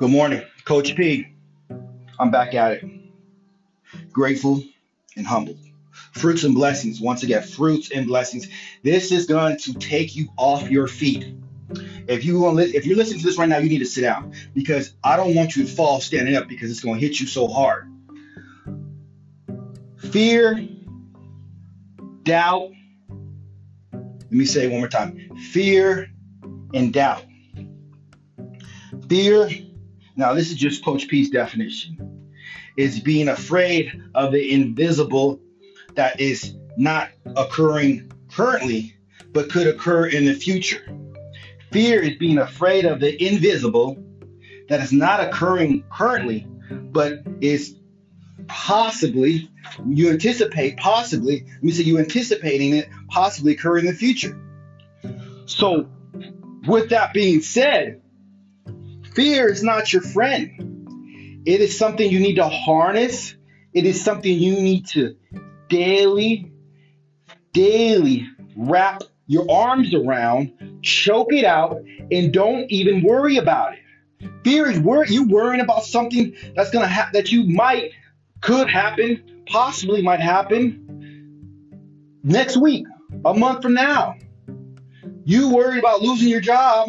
Good morning, Coach P. I'm back at it. Grateful and humble. Fruits and blessings. Once again, fruits and blessings. This is going to take you off your feet. If you want, if you're listening to this right now, you need to sit down because I don't want you to fall standing up because it's going to hit you so hard. Fear, doubt. Let me say it one more time. Fear and doubt. Fear. Now, this is just Coach P's definition. Is being afraid of the invisible that is not occurring currently, but could occur in the future. Fear is being afraid of the invisible that is not occurring currently, but is possibly, you anticipate possibly, let me say you anticipating it possibly occurring in the future. So, with that being said, fear is not your friend. It is something you need to harness. It is something you need to daily, daily wrap your arms around, choke it out, and don't even worry about it. Fear is wor- you worrying about something that's gonna happen that you might, could happen, possibly might happen next week, a month from now. You worried about losing your job,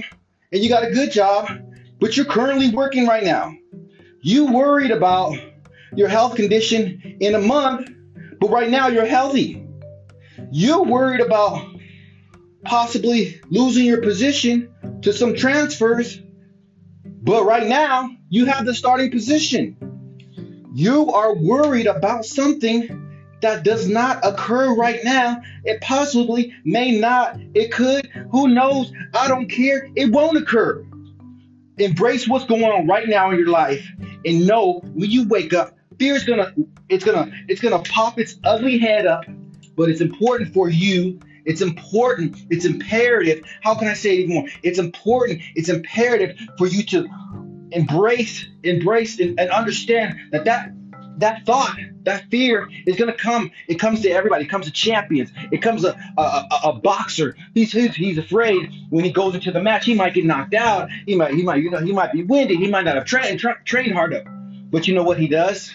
and you got a good job, but you're currently working right now. You worried about your health condition in a month, but right now you're healthy. You're worried about possibly losing your position to some transfers, but right now you have the starting position. You are worried about something that does not occur right now. It possibly may not. It could. Who knows? I don't care. It won't occur. Embrace what's going on right now in your life and know when you wake up, fear is gonna it's gonna it's gonna pop its ugly head up, but it's important for you it's important. It's imperative. How can I say it even more? It's important. It's imperative for you to embrace, embrace, and, and understand that that that thought, that fear is going to come. It comes to everybody. It comes to champions. It comes to a, a, a boxer. He's, he's he's afraid when he goes into the match, he might get knocked out. He might he might you know he might be winded. He might not have trained tra- trained hard enough. But you know what he does?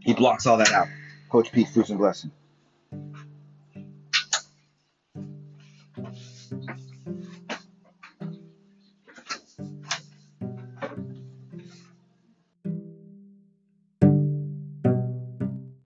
He blocks all that out. Coach P, fruits and blessing.